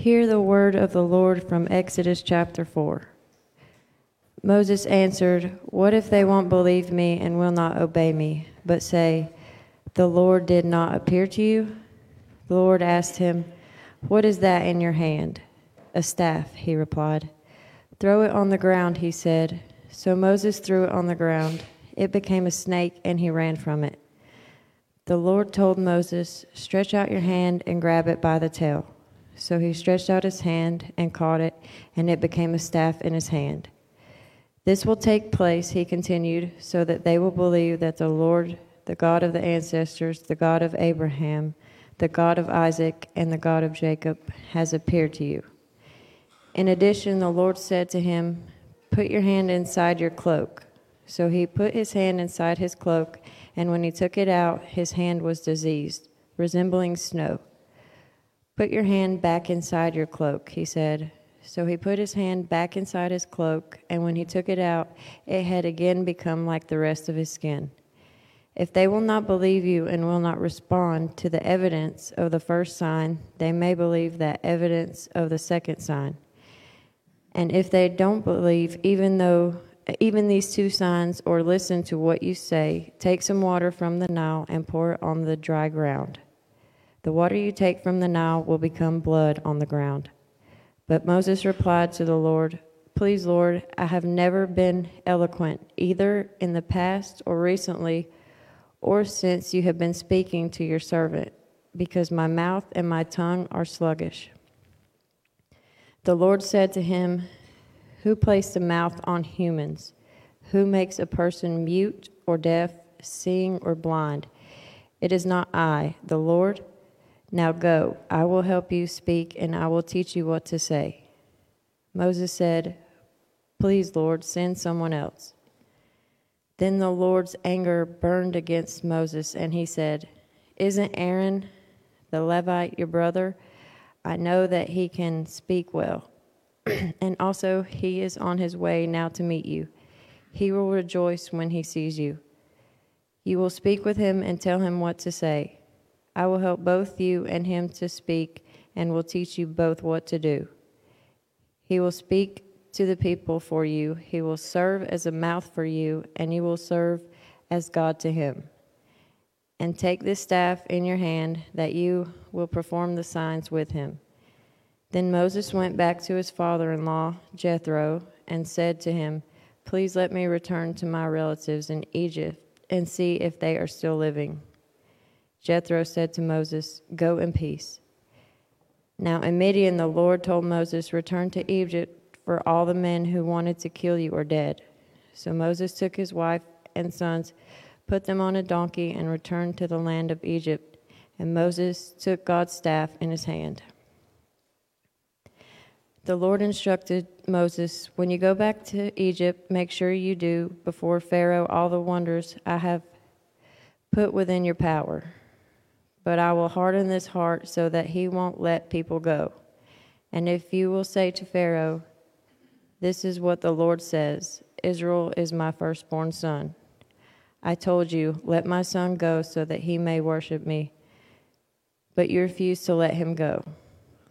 Hear the word of the Lord from Exodus chapter 4. Moses answered, What if they won't believe me and will not obey me, but say, The Lord did not appear to you? The Lord asked him, What is that in your hand? A staff, he replied. Throw it on the ground, he said. So Moses threw it on the ground. It became a snake, and he ran from it. The Lord told Moses, Stretch out your hand and grab it by the tail. So he stretched out his hand and caught it, and it became a staff in his hand. This will take place, he continued, so that they will believe that the Lord, the God of the ancestors, the God of Abraham, the God of Isaac, and the God of Jacob, has appeared to you. In addition, the Lord said to him, Put your hand inside your cloak. So he put his hand inside his cloak, and when he took it out, his hand was diseased, resembling snow. Put your hand back inside your cloak, he said. So he put his hand back inside his cloak, and when he took it out, it had again become like the rest of his skin. If they will not believe you and will not respond to the evidence of the first sign, they may believe that evidence of the second sign. And if they don't believe, even though even these two signs, or listen to what you say, take some water from the Nile and pour it on the dry ground. The water you take from the Nile will become blood on the ground. But Moses replied to the Lord, Please, Lord, I have never been eloquent, either in the past or recently, or since you have been speaking to your servant, because my mouth and my tongue are sluggish. The Lord said to him, Who placed a mouth on humans? Who makes a person mute or deaf, seeing or blind? It is not I, the Lord. Now go, I will help you speak, and I will teach you what to say. Moses said, Please, Lord, send someone else. Then the Lord's anger burned against Moses, and he said, Isn't Aaron the Levite your brother? I know that he can speak well. and also, he is on his way now to meet you. He will rejoice when he sees you. You will speak with him and tell him what to say. I will help both you and him to speak and will teach you both what to do. He will speak to the people for you, he will serve as a mouth for you, and you will serve as God to him. And take this staff in your hand, that you will perform the signs with him. Then Moses went back to his father in law, Jethro, and said to him, Please let me return to my relatives in Egypt and see if they are still living. Jethro said to Moses, Go in peace. Now in Midian, the Lord told Moses, Return to Egypt, for all the men who wanted to kill you are dead. So Moses took his wife and sons, put them on a donkey, and returned to the land of Egypt. And Moses took God's staff in his hand. The Lord instructed Moses, When you go back to Egypt, make sure you do before Pharaoh all the wonders I have put within your power but I will harden this heart so that he won't let people go. And if you will say to Pharaoh, This is what the Lord says Israel is my firstborn son. I told you, Let my son go so that he may worship me. But you refuse to let him go.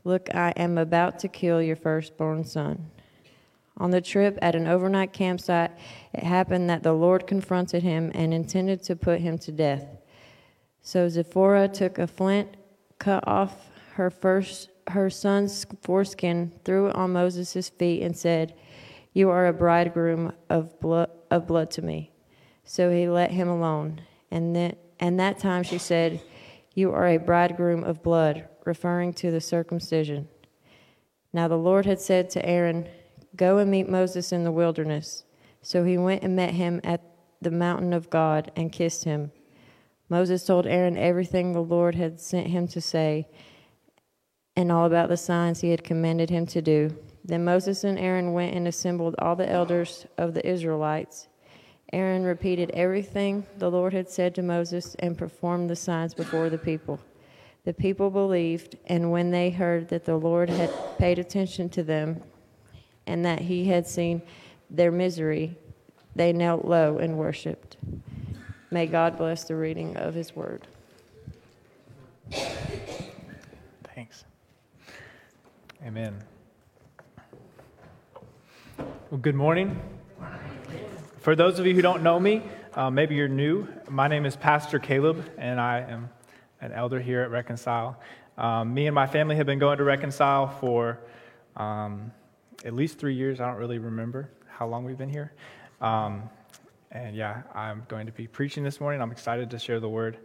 Look, I am about to kill your firstborn son. On the trip at an overnight campsite, it happened that the Lord confronted him and intended to put him to death. So Zipporah took a flint, cut off her first her son's foreskin, threw it on Moses' feet, and said, You are a bridegroom of blood of blood to me. So he let him alone. And then and that time she said, You are a bridegroom of blood, referring to the circumcision. Now the Lord had said to Aaron, Go and meet Moses in the wilderness. So he went and met him at the mountain of God and kissed him. Moses told Aaron everything the Lord had sent him to say and all about the signs he had commanded him to do. Then Moses and Aaron went and assembled all the elders of the Israelites. Aaron repeated everything the Lord had said to Moses and performed the signs before the people. The people believed, and when they heard that the Lord had paid attention to them and that he had seen their misery, they knelt low and worshiped. May God bless the reading of his word. Thanks. Amen. Well, good morning. For those of you who don't know me, uh, maybe you're new. My name is Pastor Caleb, and I am an elder here at Reconcile. Um, me and my family have been going to Reconcile for um, at least three years. I don't really remember how long we've been here. Um, and yeah, I'm going to be preaching this morning. I'm excited to share the word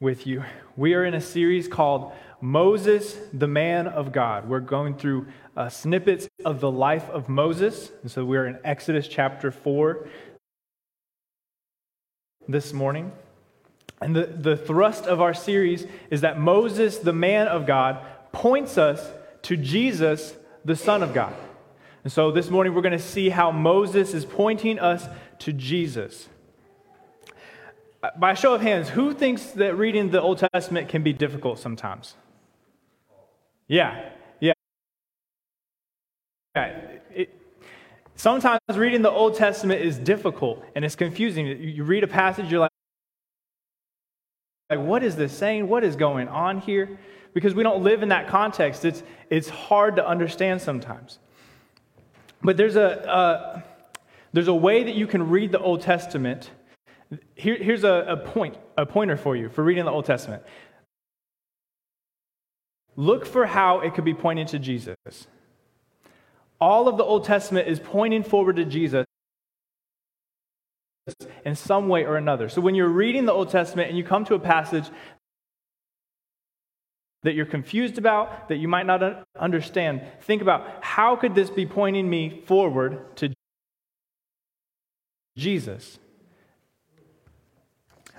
with you. We are in a series called Moses, the Man of God. We're going through uh, snippets of the life of Moses. And so we're in Exodus chapter 4 this morning. And the, the thrust of our series is that Moses, the man of God, points us to Jesus, the Son of God. And so this morning we're going to see how Moses is pointing us to Jesus. By a show of hands, who thinks that reading the Old Testament can be difficult sometimes? Yeah, yeah. yeah. It, sometimes reading the Old Testament is difficult and it's confusing. You read a passage, you're like, like, what is this saying? What is going on here? Because we don't live in that context. It's, it's hard to understand sometimes. But there's a, uh, there's a way that you can read the Old Testament. Here, here's a, a point, a pointer for you for reading the Old Testament. Look for how it could be pointing to Jesus. All of the Old Testament is pointing forward to Jesus in some way or another. So when you're reading the Old Testament and you come to a passage that you're confused about, that you might not understand, think about how could this be pointing me forward to Jesus?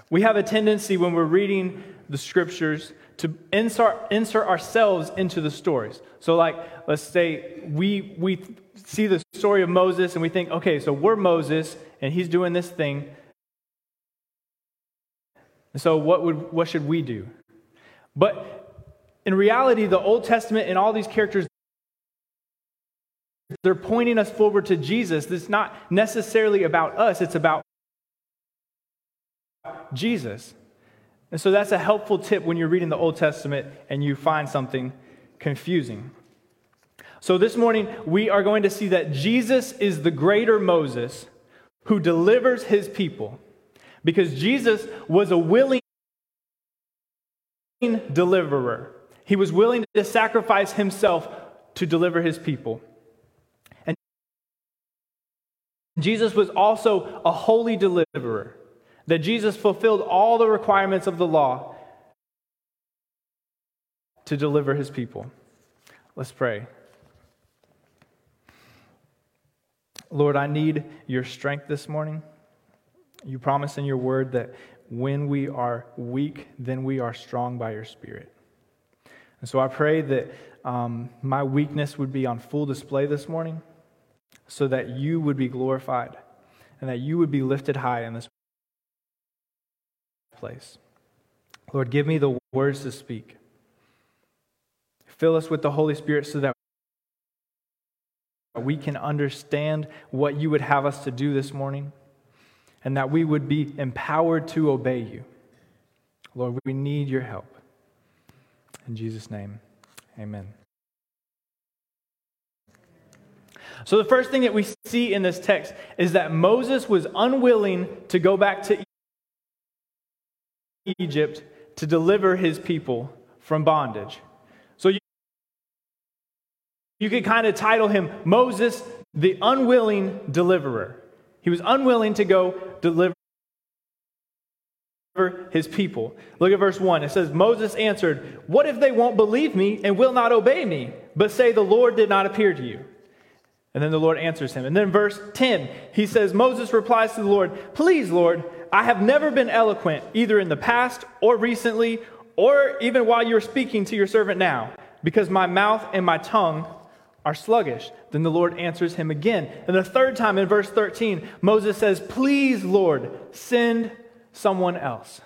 We have a tendency when we're reading the scriptures to insert, insert ourselves into the stories. So, like, let's say we, we see the story of Moses and we think, okay, so we're Moses and he's doing this thing. So, what, would, what should we do? But in reality, the Old Testament and all these characters, they're pointing us forward to Jesus. It's not necessarily about us, it's about Jesus. And so that's a helpful tip when you're reading the Old Testament and you find something confusing. So this morning, we are going to see that Jesus is the greater Moses who delivers his people because Jesus was a willing deliverer. He was willing to sacrifice himself to deliver his people. And Jesus was also a holy deliverer, that Jesus fulfilled all the requirements of the law to deliver his people. Let's pray. Lord, I need your strength this morning. You promise in your word that when we are weak, then we are strong by your Spirit. And so I pray that um, my weakness would be on full display this morning so that you would be glorified and that you would be lifted high in this place. Lord, give me the words to speak. Fill us with the Holy Spirit so that we can understand what you would have us to do this morning and that we would be empowered to obey you. Lord, we need your help. In Jesus' name, amen. So, the first thing that we see in this text is that Moses was unwilling to go back to Egypt to deliver his people from bondage. So, you, you could kind of title him Moses, the unwilling deliverer. He was unwilling to go deliver his people. Look at verse 1. It says, Moses answered, What if they won't believe me and will not obey me, but say the Lord did not appear to you? And then the Lord answers him. And then verse 10, he says, Moses replies to the Lord, Please, Lord, I have never been eloquent, either in the past or recently, or even while you're speaking to your servant now, because my mouth and my tongue are sluggish. Then the Lord answers him again. And the third time in verse 13, Moses says, Please, Lord, send someone else.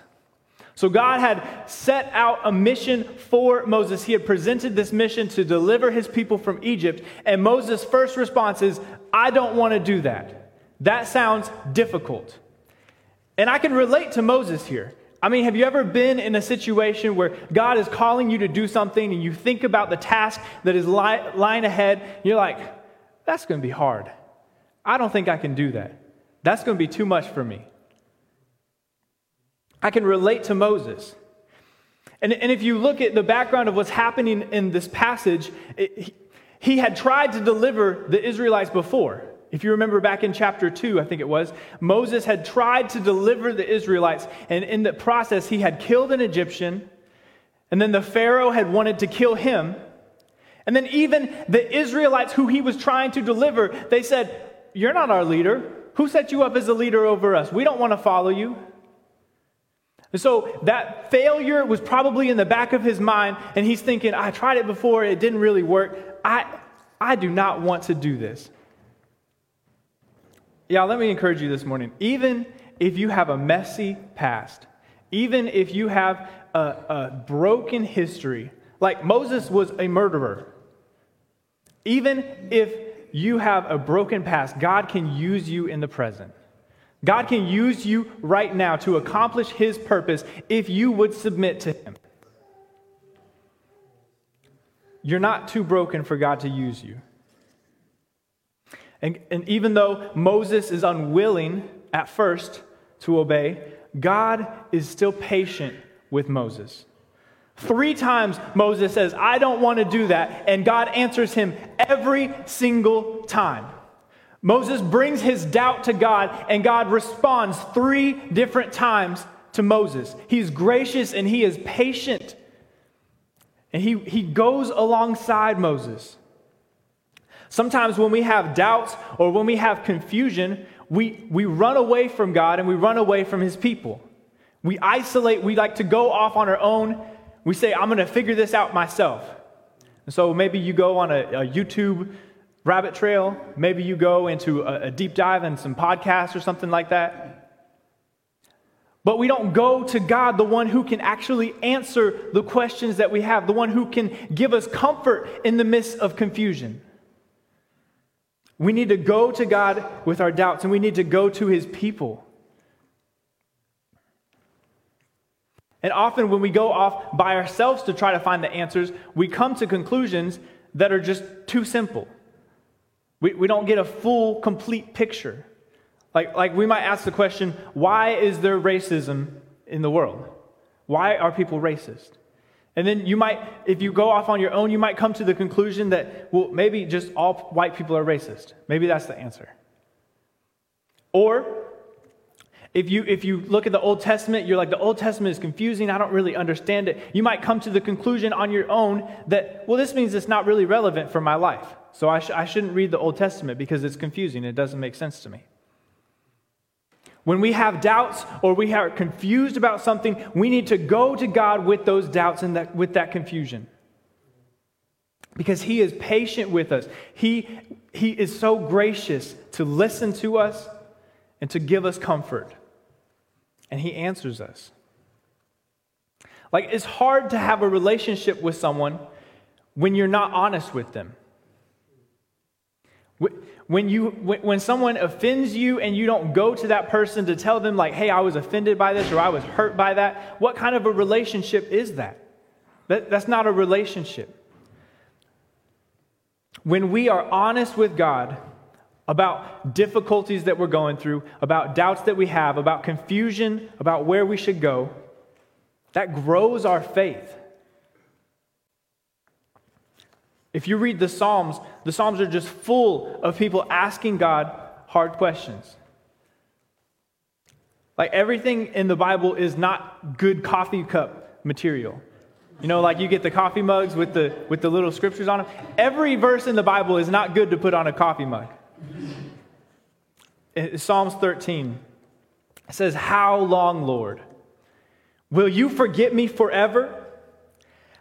So God had set out a mission for Moses. He had presented this mission to deliver his people from Egypt. And Moses' first response is, I don't want to do that. That sounds difficult. And I can relate to Moses here. I mean, have you ever been in a situation where God is calling you to do something and you think about the task that is li- lying ahead? You're like, that's going to be hard. I don't think I can do that. That's going to be too much for me. I can relate to Moses. And, and if you look at the background of what's happening in this passage, it, he, he had tried to deliver the Israelites before. If you remember back in chapter 2, I think it was, Moses had tried to deliver the Israelites, and in the process, he had killed an Egyptian, and then the Pharaoh had wanted to kill him. And then even the Israelites who he was trying to deliver, they said, You're not our leader. Who set you up as a leader over us? We don't want to follow you. And so that failure was probably in the back of his mind, and he's thinking, I tried it before, it didn't really work. I, I do not want to do this. Yeah, let me encourage you this morning. Even if you have a messy past, even if you have a, a broken history, like Moses was a murderer, even if you have a broken past, God can use you in the present. God can use you right now to accomplish his purpose if you would submit to him. You're not too broken for God to use you. And, and even though Moses is unwilling at first to obey, God is still patient with Moses. Three times Moses says, I don't want to do that. And God answers him every single time. Moses brings his doubt to God, and God responds three different times to Moses. He's gracious and he is patient. And he, he goes alongside Moses. Sometimes when we have doubts or when we have confusion, we, we run away from God and we run away from His people. We isolate, we like to go off on our own. We say, I'm going to figure this out myself. And so maybe you go on a, a YouTube rabbit trail, maybe you go into a, a deep dive in some podcasts or something like that. But we don't go to God, the one who can actually answer the questions that we have, the one who can give us comfort in the midst of confusion. We need to go to God with our doubts and we need to go to his people. And often, when we go off by ourselves to try to find the answers, we come to conclusions that are just too simple. We, we don't get a full, complete picture. Like, like we might ask the question why is there racism in the world? Why are people racist? And then you might, if you go off on your own, you might come to the conclusion that, well, maybe just all white people are racist. Maybe that's the answer. Or if you, if you look at the Old Testament, you're like, the Old Testament is confusing. I don't really understand it. You might come to the conclusion on your own that, well, this means it's not really relevant for my life. So I, sh- I shouldn't read the Old Testament because it's confusing. It doesn't make sense to me. When we have doubts or we are confused about something, we need to go to God with those doubts and that, with that confusion. Because He is patient with us. He, he is so gracious to listen to us and to give us comfort. And He answers us. Like, it's hard to have a relationship with someone when you're not honest with them. When, you, when someone offends you and you don't go to that person to tell them, like, hey, I was offended by this or I was hurt by that, what kind of a relationship is that? that that's not a relationship. When we are honest with God about difficulties that we're going through, about doubts that we have, about confusion, about where we should go, that grows our faith. If you read the Psalms, the Psalms are just full of people asking God hard questions. Like everything in the Bible is not good coffee cup material. You know, like you get the coffee mugs with the, with the little scriptures on them. Every verse in the Bible is not good to put on a coffee mug. Psalms 13 says, How long, Lord? Will you forget me forever?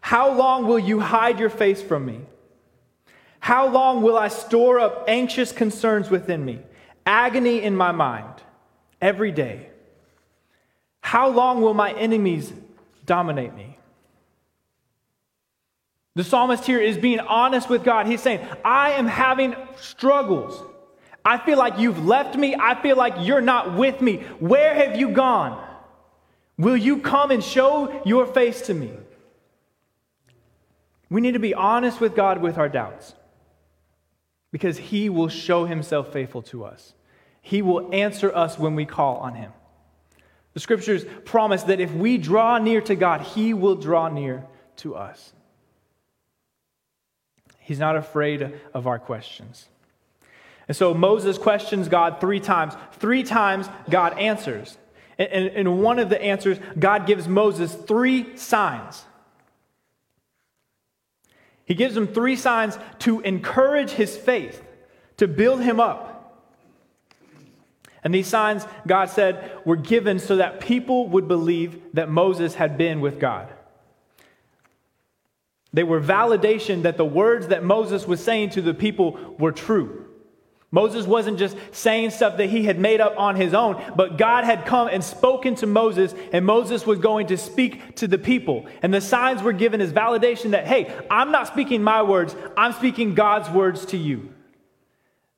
How long will you hide your face from me? How long will I store up anxious concerns within me, agony in my mind every day? How long will my enemies dominate me? The psalmist here is being honest with God. He's saying, I am having struggles. I feel like you've left me. I feel like you're not with me. Where have you gone? Will you come and show your face to me? We need to be honest with God with our doubts because He will show Himself faithful to us. He will answer us when we call on Him. The scriptures promise that if we draw near to God, He will draw near to us. He's not afraid of our questions. And so Moses questions God three times. Three times, God answers. And in one of the answers, God gives Moses three signs. He gives him three signs to encourage his faith, to build him up. And these signs, God said, were given so that people would believe that Moses had been with God. They were validation that the words that Moses was saying to the people were true. Moses wasn't just saying stuff that he had made up on his own, but God had come and spoken to Moses, and Moses was going to speak to the people. And the signs were given as validation that, hey, I'm not speaking my words, I'm speaking God's words to you.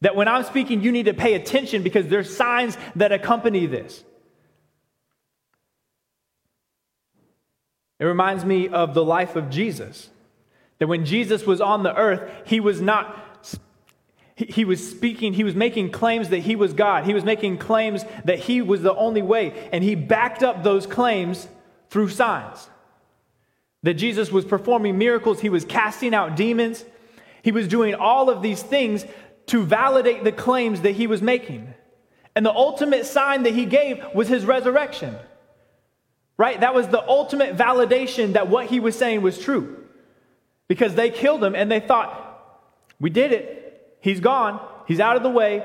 That when I'm speaking, you need to pay attention because there's signs that accompany this. It reminds me of the life of Jesus. That when Jesus was on the earth, he was not he was speaking, he was making claims that he was God. He was making claims that he was the only way. And he backed up those claims through signs. That Jesus was performing miracles, he was casting out demons, he was doing all of these things to validate the claims that he was making. And the ultimate sign that he gave was his resurrection. Right? That was the ultimate validation that what he was saying was true. Because they killed him and they thought, we did it. He's gone. He's out of the way.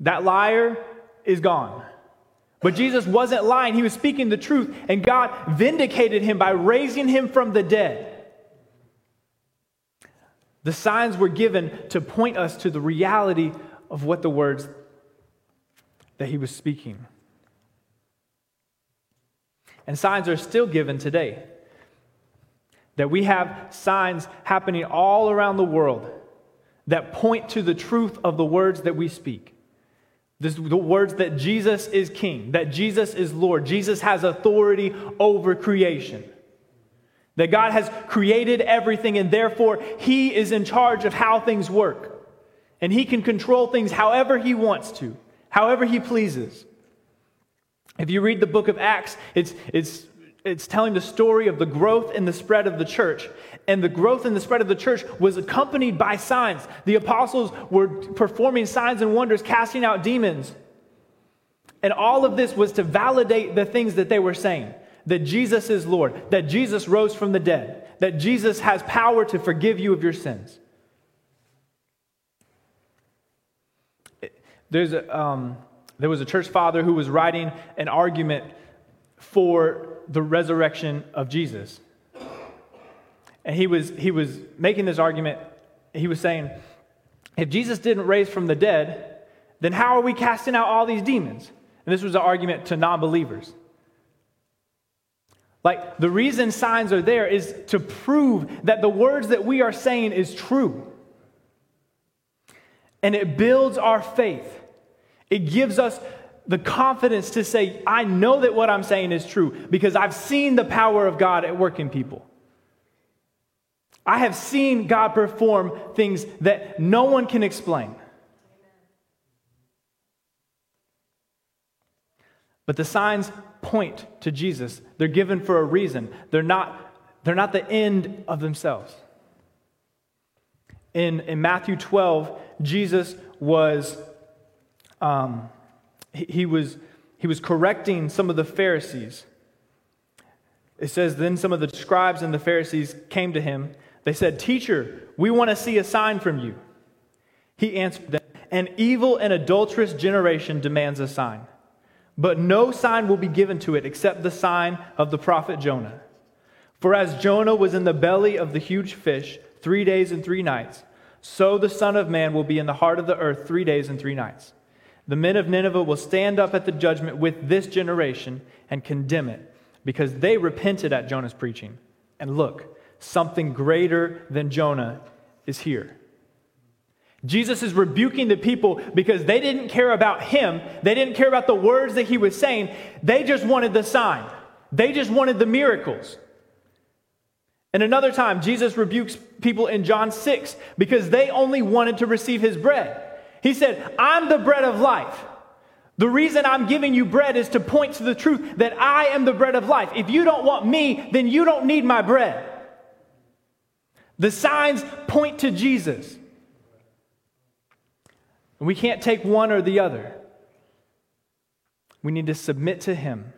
That liar is gone. But Jesus wasn't lying. He was speaking the truth, and God vindicated him by raising him from the dead. The signs were given to point us to the reality of what the words that he was speaking. And signs are still given today. That we have signs happening all around the world that point to the truth of the words that we speak. This, the words that Jesus is king, that Jesus is Lord, Jesus has authority over creation. That God has created everything and therefore He is in charge of how things work. And He can control things however He wants to, however He pleases. If you read the book of Acts, it's, it's it's telling the story of the growth and the spread of the church. And the growth and the spread of the church was accompanied by signs. The apostles were performing signs and wonders, casting out demons. And all of this was to validate the things that they were saying that Jesus is Lord, that Jesus rose from the dead, that Jesus has power to forgive you of your sins. There's a, um, there was a church father who was writing an argument for the resurrection of Jesus. And he was, he was making this argument. He was saying, if Jesus didn't raise from the dead, then how are we casting out all these demons? And this was an argument to non believers. Like, the reason signs are there is to prove that the words that we are saying is true. And it builds our faith. It gives us the confidence to say, I know that what I'm saying is true because I've seen the power of God at work in people. I have seen God perform things that no one can explain. But the signs point to Jesus. They're given for a reason. They're not, they're not the end of themselves. In, in Matthew 12, Jesus was um, he was, he was correcting some of the Pharisees. It says, Then some of the scribes and the Pharisees came to him. They said, Teacher, we want to see a sign from you. He answered them, An evil and adulterous generation demands a sign, but no sign will be given to it except the sign of the prophet Jonah. For as Jonah was in the belly of the huge fish three days and three nights, so the Son of Man will be in the heart of the earth three days and three nights. The men of Nineveh will stand up at the judgment with this generation and condemn it because they repented at Jonah's preaching. And look, something greater than Jonah is here. Jesus is rebuking the people because they didn't care about him. They didn't care about the words that he was saying. They just wanted the sign. They just wanted the miracles. And another time, Jesus rebukes people in John 6 because they only wanted to receive his bread. He said, I'm the bread of life. The reason I'm giving you bread is to point to the truth that I am the bread of life. If you don't want me, then you don't need my bread. The signs point to Jesus. and We can't take one or the other. We need to submit to him.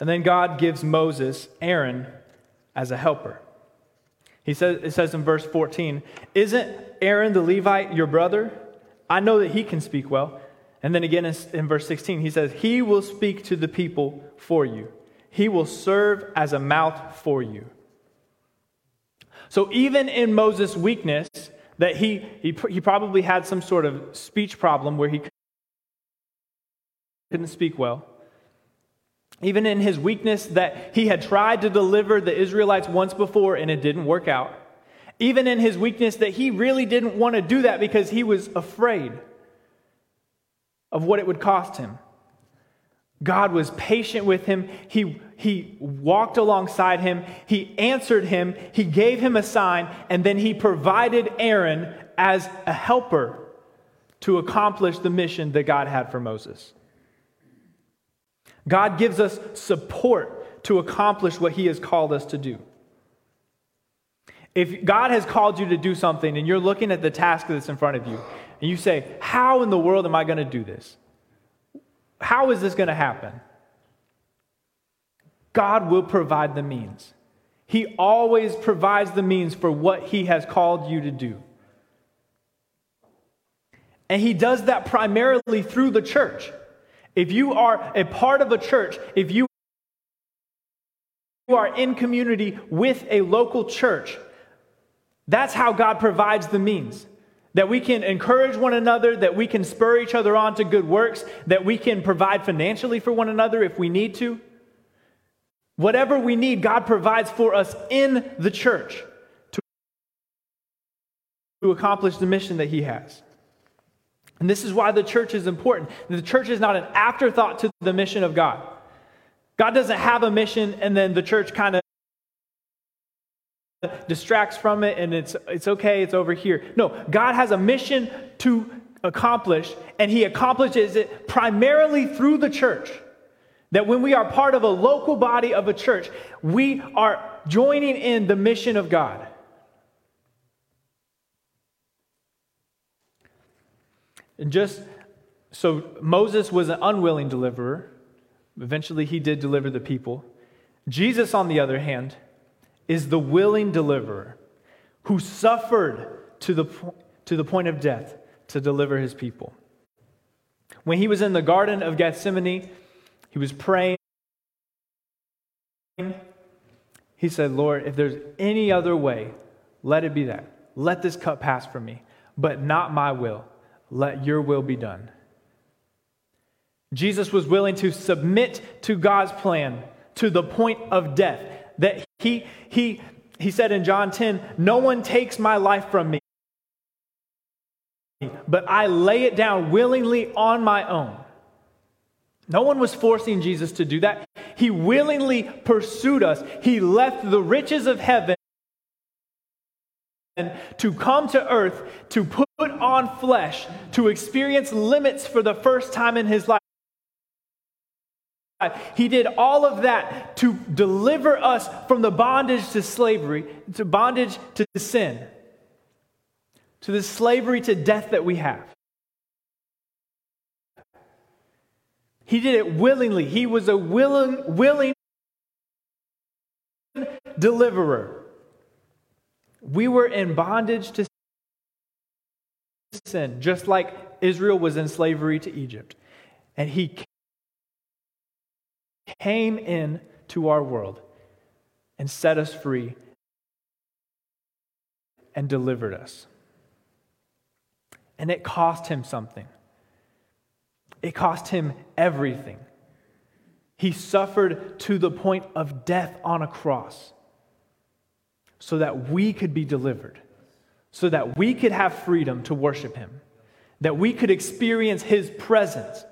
And then God gives Moses Aaron as a helper. He says, it says in verse 14, Isn't Aaron the Levite your brother? I know that he can speak well. And then again in, verse 16, he says, He will speak to the people for you, he will serve as a mouth for you. So even in Moses' weakness, that he, he, he probably had some sort of speech problem where he couldn't speak well. Even in his weakness, that he had tried to deliver the Israelites once before and it didn't work out. Even in his weakness, that he really didn't want to do that because he was afraid of what it would cost him. God was patient with him. He, he walked alongside him. He answered him. He gave him a sign. And then he provided Aaron as a helper to accomplish the mission that God had for Moses. God gives us support to accomplish what he has called us to do. If God has called you to do something and you're looking at the task that's in front of you, and you say, How in the world am I going to do this? How is this going to happen? God will provide the means. He always provides the means for what He has called you to do. And He does that primarily through the church. If you are a part of a church, if you are in community with a local church, that's how God provides the means that we can encourage one another, that we can spur each other on to good works, that we can provide financially for one another if we need to. Whatever we need, God provides for us in the church to, accomplish the mission that He has. And this is why the church is important. The church is not an afterthought to the mission of God. God doesn't have a mission and then the church kind of distracts from it and it's, it's okay, it's over here. No, God has a mission to accomplish, and He accomplishes it primarily through the church. That when we are part of a local body of a church, we are joining in the mission of God. And just so Moses was an unwilling deliverer. Eventually, he did deliver the people. Jesus, on the other hand, is the willing deliverer who suffered to the, to the point of death to deliver his people. When he was in the Garden of Gethsemane, he was praying. He said, Lord, if there's any other way, let it be that. Let this cup pass from me, but not my will. Let your will be done. Jesus was willing to submit to God's plan to the point of death that he, he, he said in John 10, No one takes my life from me, but I lay it down willingly on my own. No one was forcing Jesus to do that. He willingly pursued us. He left the riches of heaven to come to earth, to put on flesh, to experience limits for the first time in his life. He did all of that to deliver us from the bondage to slavery, to bondage to sin, to the slavery to death that we have. He did it willingly. He was a willing, willing deliverer. We were in bondage to sin, just like Israel was in slavery to Egypt. And he came in to our world and set us free and delivered us. And it cost him something. It cost him everything. He suffered to the point of death on a cross so that we could be delivered, so that we could have freedom to worship Him, that we could experience His presence.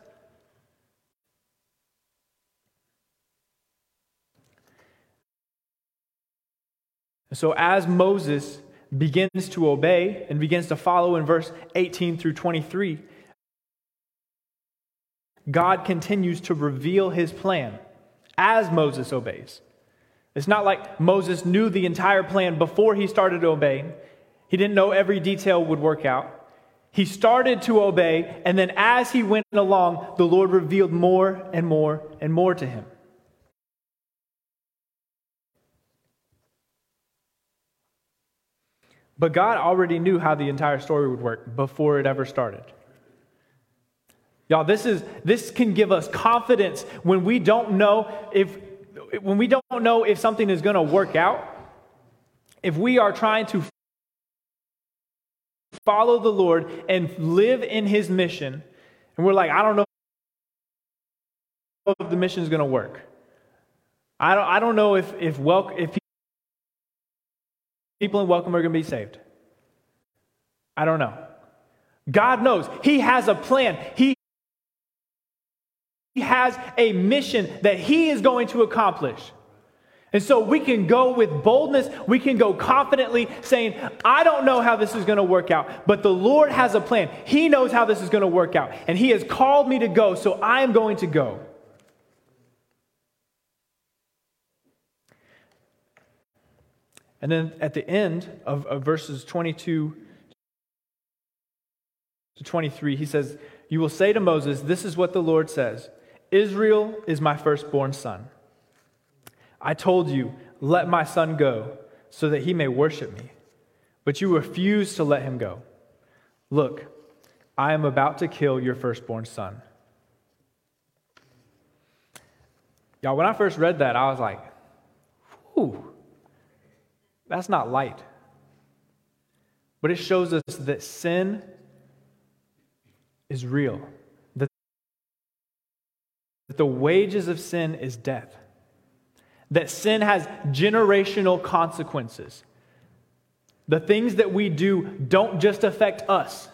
So, as Moses begins to obey and begins to follow in verse 18 through 23, God continues to reveal his plan as Moses obeys. It's not like Moses knew the entire plan before he started obeying. He didn't know every detail would work out. He started to obey, and then as he went along, the Lord revealed more and more and more to him. But God already knew how the entire story would work before it ever started. Y'all, this is this can give us confidence when we don't know if when we don't know if something is going to work out. If we are trying to follow the Lord and live in his mission, and we're like, I don't know if the mission is going to work. I don't, I don't know if, if, wel- if people in welcome are going to be saved. I don't know. God knows. He has a plan. He has a mission that He is going to accomplish. And so we can go with boldness, we can go confidently saying, I don't know how this is going to work out, but the Lord has a plan. He knows how this is going to work out, and He has called me to go, so I am going to go. And then at the end of, of verses 22 to 23, he says, You will say to Moses, This is what the Lord says Israel is my firstborn son. I told you, Let my son go, so that he may worship me. But you refuse to let him go. Look, I am about to kill your firstborn son. Y'all, when I first read that, I was like, whew, that's not light. But it shows us that sin is real, the wages of sin is death, that sin has generational consequences. The things that we do don't just affect us.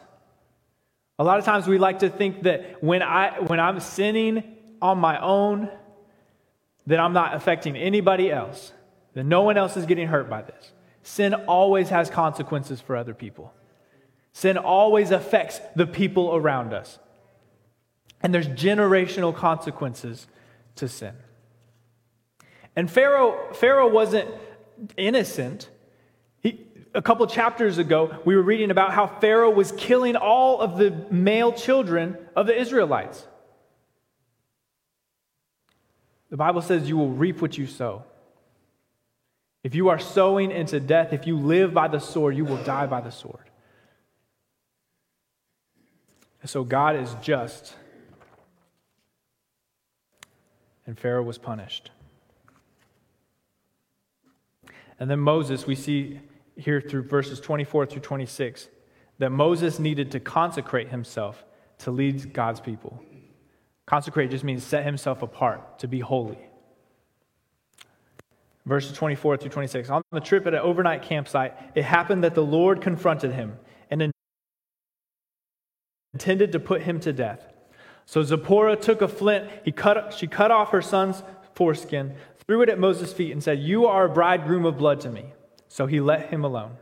A lot of times we like to think that when, I, when I'm sinning on my own, that I'm not affecting anybody else, that no one else is getting hurt by this. Sin always has consequences for other people. Sin always affects the people around us. And there's generational consequences to sin. And Pharaoh, Pharaoh wasn't innocent. He, a couple chapters ago, we were reading about how Pharaoh was killing all of the male children of the Israelites. The Bible says you will reap what you sow. If you are sowing into death, if you live by the sword, you will die by the sword. And so God is just. And Pharaoh was punished. And then Moses, we see here through verses 24 through 26 that Moses needed to consecrate himself to lead God's people. Consecrate just means set himself apart, to be holy. Verses 24 through 26. On the trip at an overnight campsite, it happened that the Lord confronted him and intended to put him to death. So Zipporah took a flint, he cut, she cut off her son's foreskin, threw it at Moses' feet, and said, You are a bridegroom of blood to me. So he let him alone.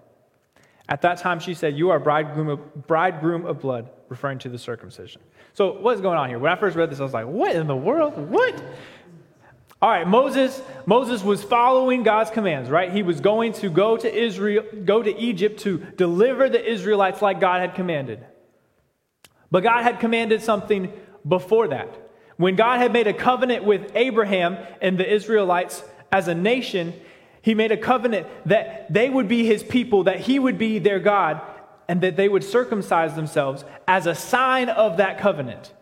At that time, she said, You are bridegroom of, bridegroom of blood, referring to the circumcision. So, what's going on here? When I first read this, I was like, What in the world? What? All right, Moses, Moses was following God's commands, right? He was going to go to Israel, go to Egypt to deliver the Israelites like God had commanded. But God had commanded something before that. When God had made a covenant with Abraham and the Israelites as a nation, he made a covenant that they would be his people, that he would be their God, and that they would circumcise themselves as a sign of that covenant.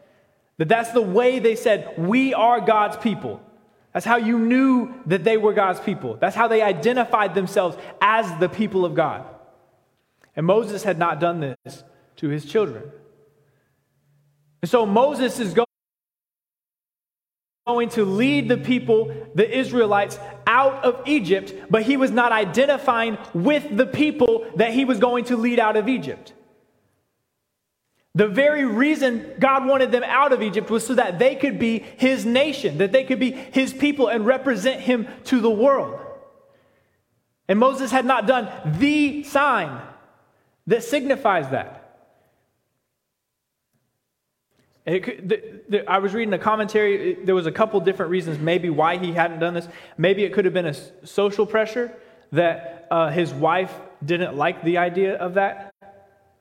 That that's the way they said, We are God's people. That's how you knew that they were God's people. That's how they identified themselves as the people of God. And Moses had not done this to his children. And so Moses is going to lead the people, the Israelites, out of Egypt, but he was not identifying with the people that he was going to lead out of Egypt. The very reason God wanted them out of Egypt was so that they could be his nation, that they could be his people and represent him to the world. And Moses had not done the sign that signifies that. Could, the, the, I was reading a commentary. There was a couple different reasons, maybe why he hadn't done this. Maybe it could have been a social pressure that uh, his wife didn't like the idea of that,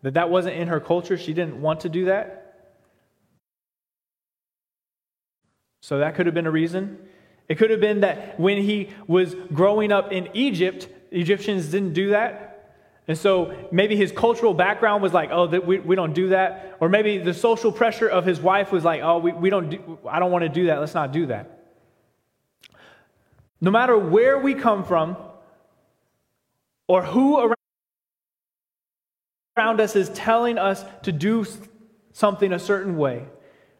that that wasn't in her culture. She didn't want to do that. So that could have been a reason. It could have been that when he was growing up in Egypt, Egyptians didn't do that. And so maybe his cultural background was like, oh, we, we don't do that. Or maybe the social pressure of his wife was like, oh, we, we don't do, I don't want to do that. Let's not do that. No matter where we come from or who around us is telling us to do something a certain way,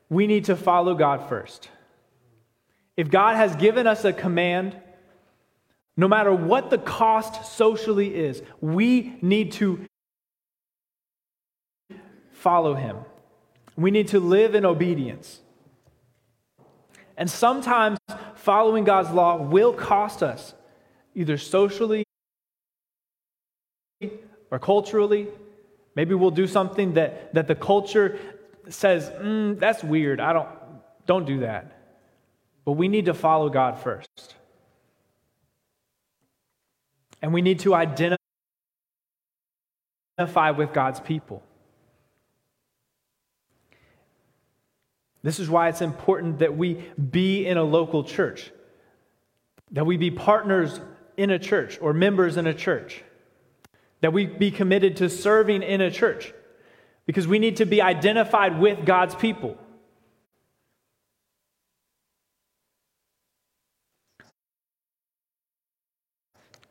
we need to follow God first. If God has given us a command, no matter what the cost socially is, we need to follow him. We need to live in obedience. And sometimes following God's law will cost us, either socially or culturally. Maybe we'll do something that, that the culture says, mm, that's weird. I don't, don't do that. But we need to follow God first. And we need to identify with God's people. This is why it's important that we be in a local church, that we be partners in a church or members in a church, that we be committed to serving in a church, because we need to be identified with God's people.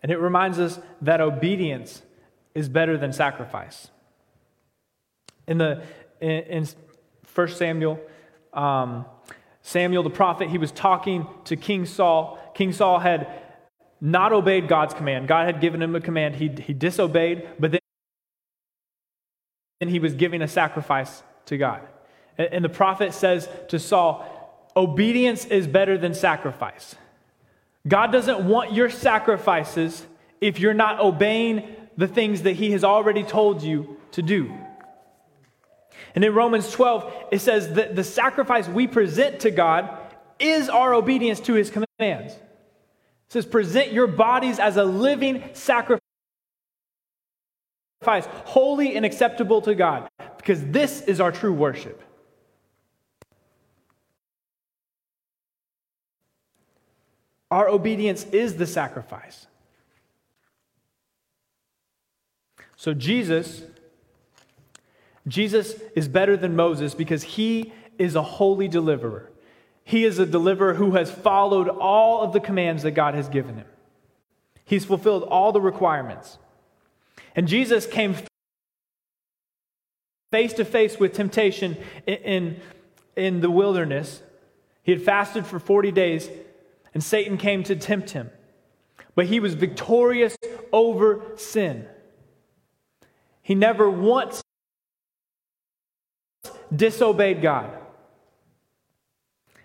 And it reminds us that obedience is better than sacrifice. In, the, in, in 1 Samuel, um, Samuel the prophet, he was talking to King Saul. King Saul had not obeyed God's command. God had given him a command. He, he disobeyed, but then, then he was giving a sacrifice to God. And, and the prophet says to Saul, Obedience is better than sacrifice. God doesn't want your sacrifices if you're not obeying the things that He has already told you to do. And in Romans 12, it says that the sacrifice we present to God is our obedience to His commands. It says, present your bodies as a living sacrifice, holy and acceptable to God, because this is our true worship. Our obedience is the sacrifice. So Jesus Jesus is better than Moses because he is a holy deliverer. He is a deliverer who has followed all of the commands that God has given him. He's fulfilled all the requirements. And Jesus came face to face with temptation in, in, in the wilderness. He had fasted for 40 days and Satan came to tempt him. But he was victorious over sin. He never once disobeyed God.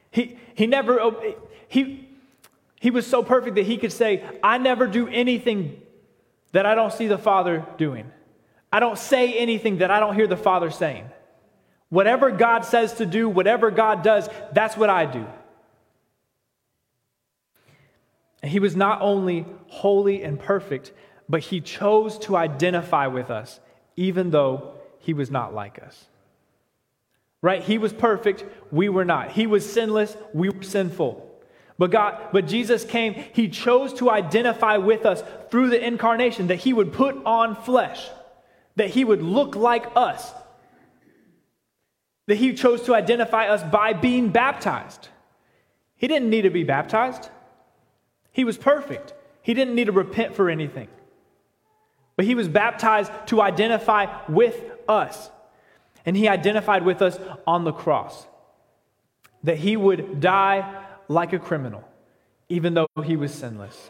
He, he never, he, he was so perfect that he could say, I never do anything that I don't see the Father doing. I don't say anything that I don't hear the Father saying. Whatever God says to do, whatever God does, that's what I do. And he was not only holy and perfect, but he chose to identify with us, even though he was not like us. Right? He was perfect, we were not. He was sinless, we were sinful. But God, but Jesus came, he chose to identify with us through the incarnation, that he would put on flesh, that he would look like us. That he chose to identify us by being baptized. He didn't need to be baptized. He was perfect. He didn't need to repent for anything. But he was baptized to identify with us. And he identified with us on the cross. That he would die like a criminal, even though he was sinless.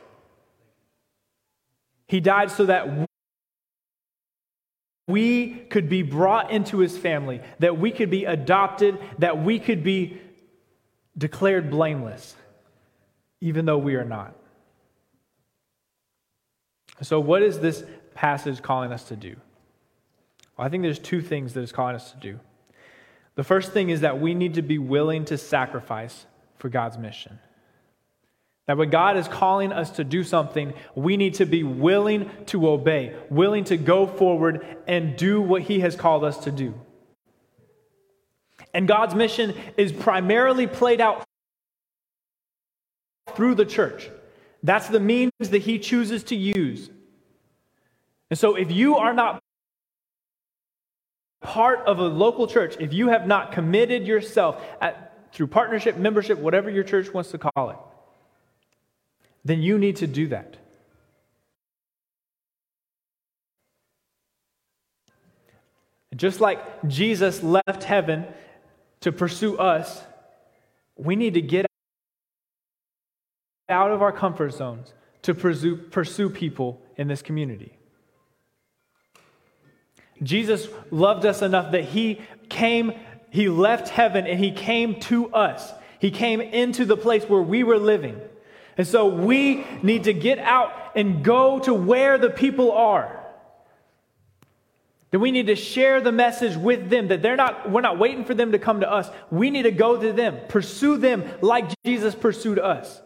He died so that we could be brought into his family, that we could be adopted, that we could be declared blameless even though we are not. So, what is this passage calling us to do? Well, I think there's two things that it's calling us to do. The first thing is that we need to be willing to sacrifice for God's mission. That when God is calling us to do something, we need to be willing to obey, willing to go forward and do what He has called us to do. And God's mission is primarily played out through the church. That's the means that He chooses to use. And so, if you are not part of a local church, if you have not committed yourself at, through partnership, membership, whatever your church wants to call it, then you need to do that. Just like Jesus left heaven to pursue us, we need to get out of our comfort zones to pursue, pursue people in this community. Jesus loved us enough that he came, he left heaven and he came to us. He came into the place where we were living. And so we need to get out and go to where the people are. That we need to share the message with them, that they're not, we're not waiting for them to come to us. We need to go to them, pursue them like Jesus pursued us.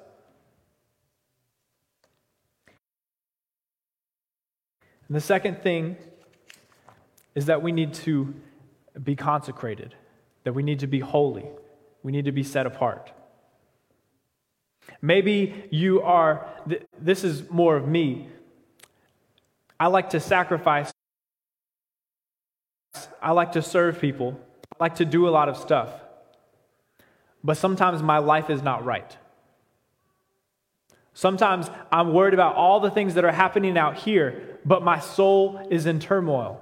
And the second thing is that we need to be consecrated, that we need to be holy, we need to be set apart. Maybe you are, this is more of me. I like to sacrifice, I like to serve people, I like to do a lot of stuff. But sometimes my life is not right. Sometimes I'm worried about all the things that are happening out here, but my soul is in turmoil.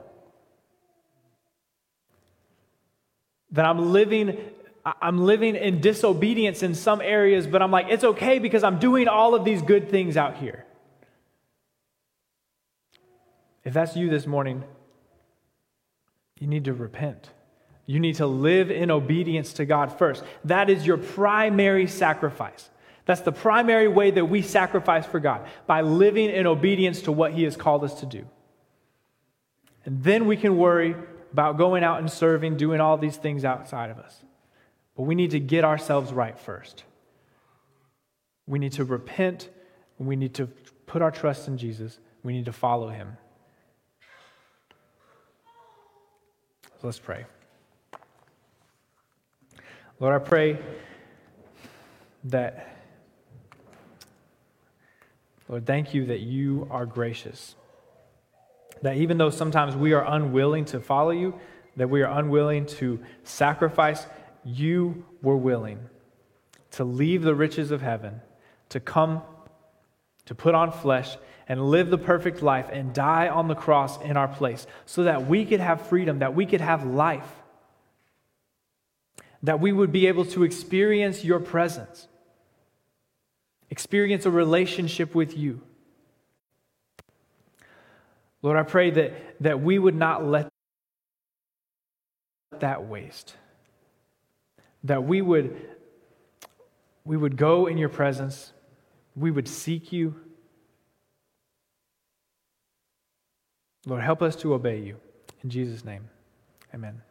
That I'm living I'm living in disobedience in some areas, but I'm like, it's okay because I'm doing all of these good things out here. If that's you this morning, you need to repent. You need to live in obedience to God first. That is your primary sacrifice. That's the primary way that we sacrifice for God, by living in obedience to what He has called us to do. And then we can worry about going out and serving, doing all these things outside of us. But we need to get ourselves right first. We need to repent. We need to put our trust in Jesus. We need to follow him. So let's pray. Lord, I pray that, Lord, thank you that you are gracious. That even though sometimes we are unwilling to follow you, that we are unwilling to sacrifice you were willing to leave the riches of heaven, to come, to put on flesh, and live the perfect life and die on the cross in our place so that we could have freedom, that we could have life, that we would be able to experience your presence, experience a relationship with you. Lord, I pray that, that we would not let that waste that we would, we would go in your presence, we would seek you. Lord, help us to obey you. In Jesus' name, amen.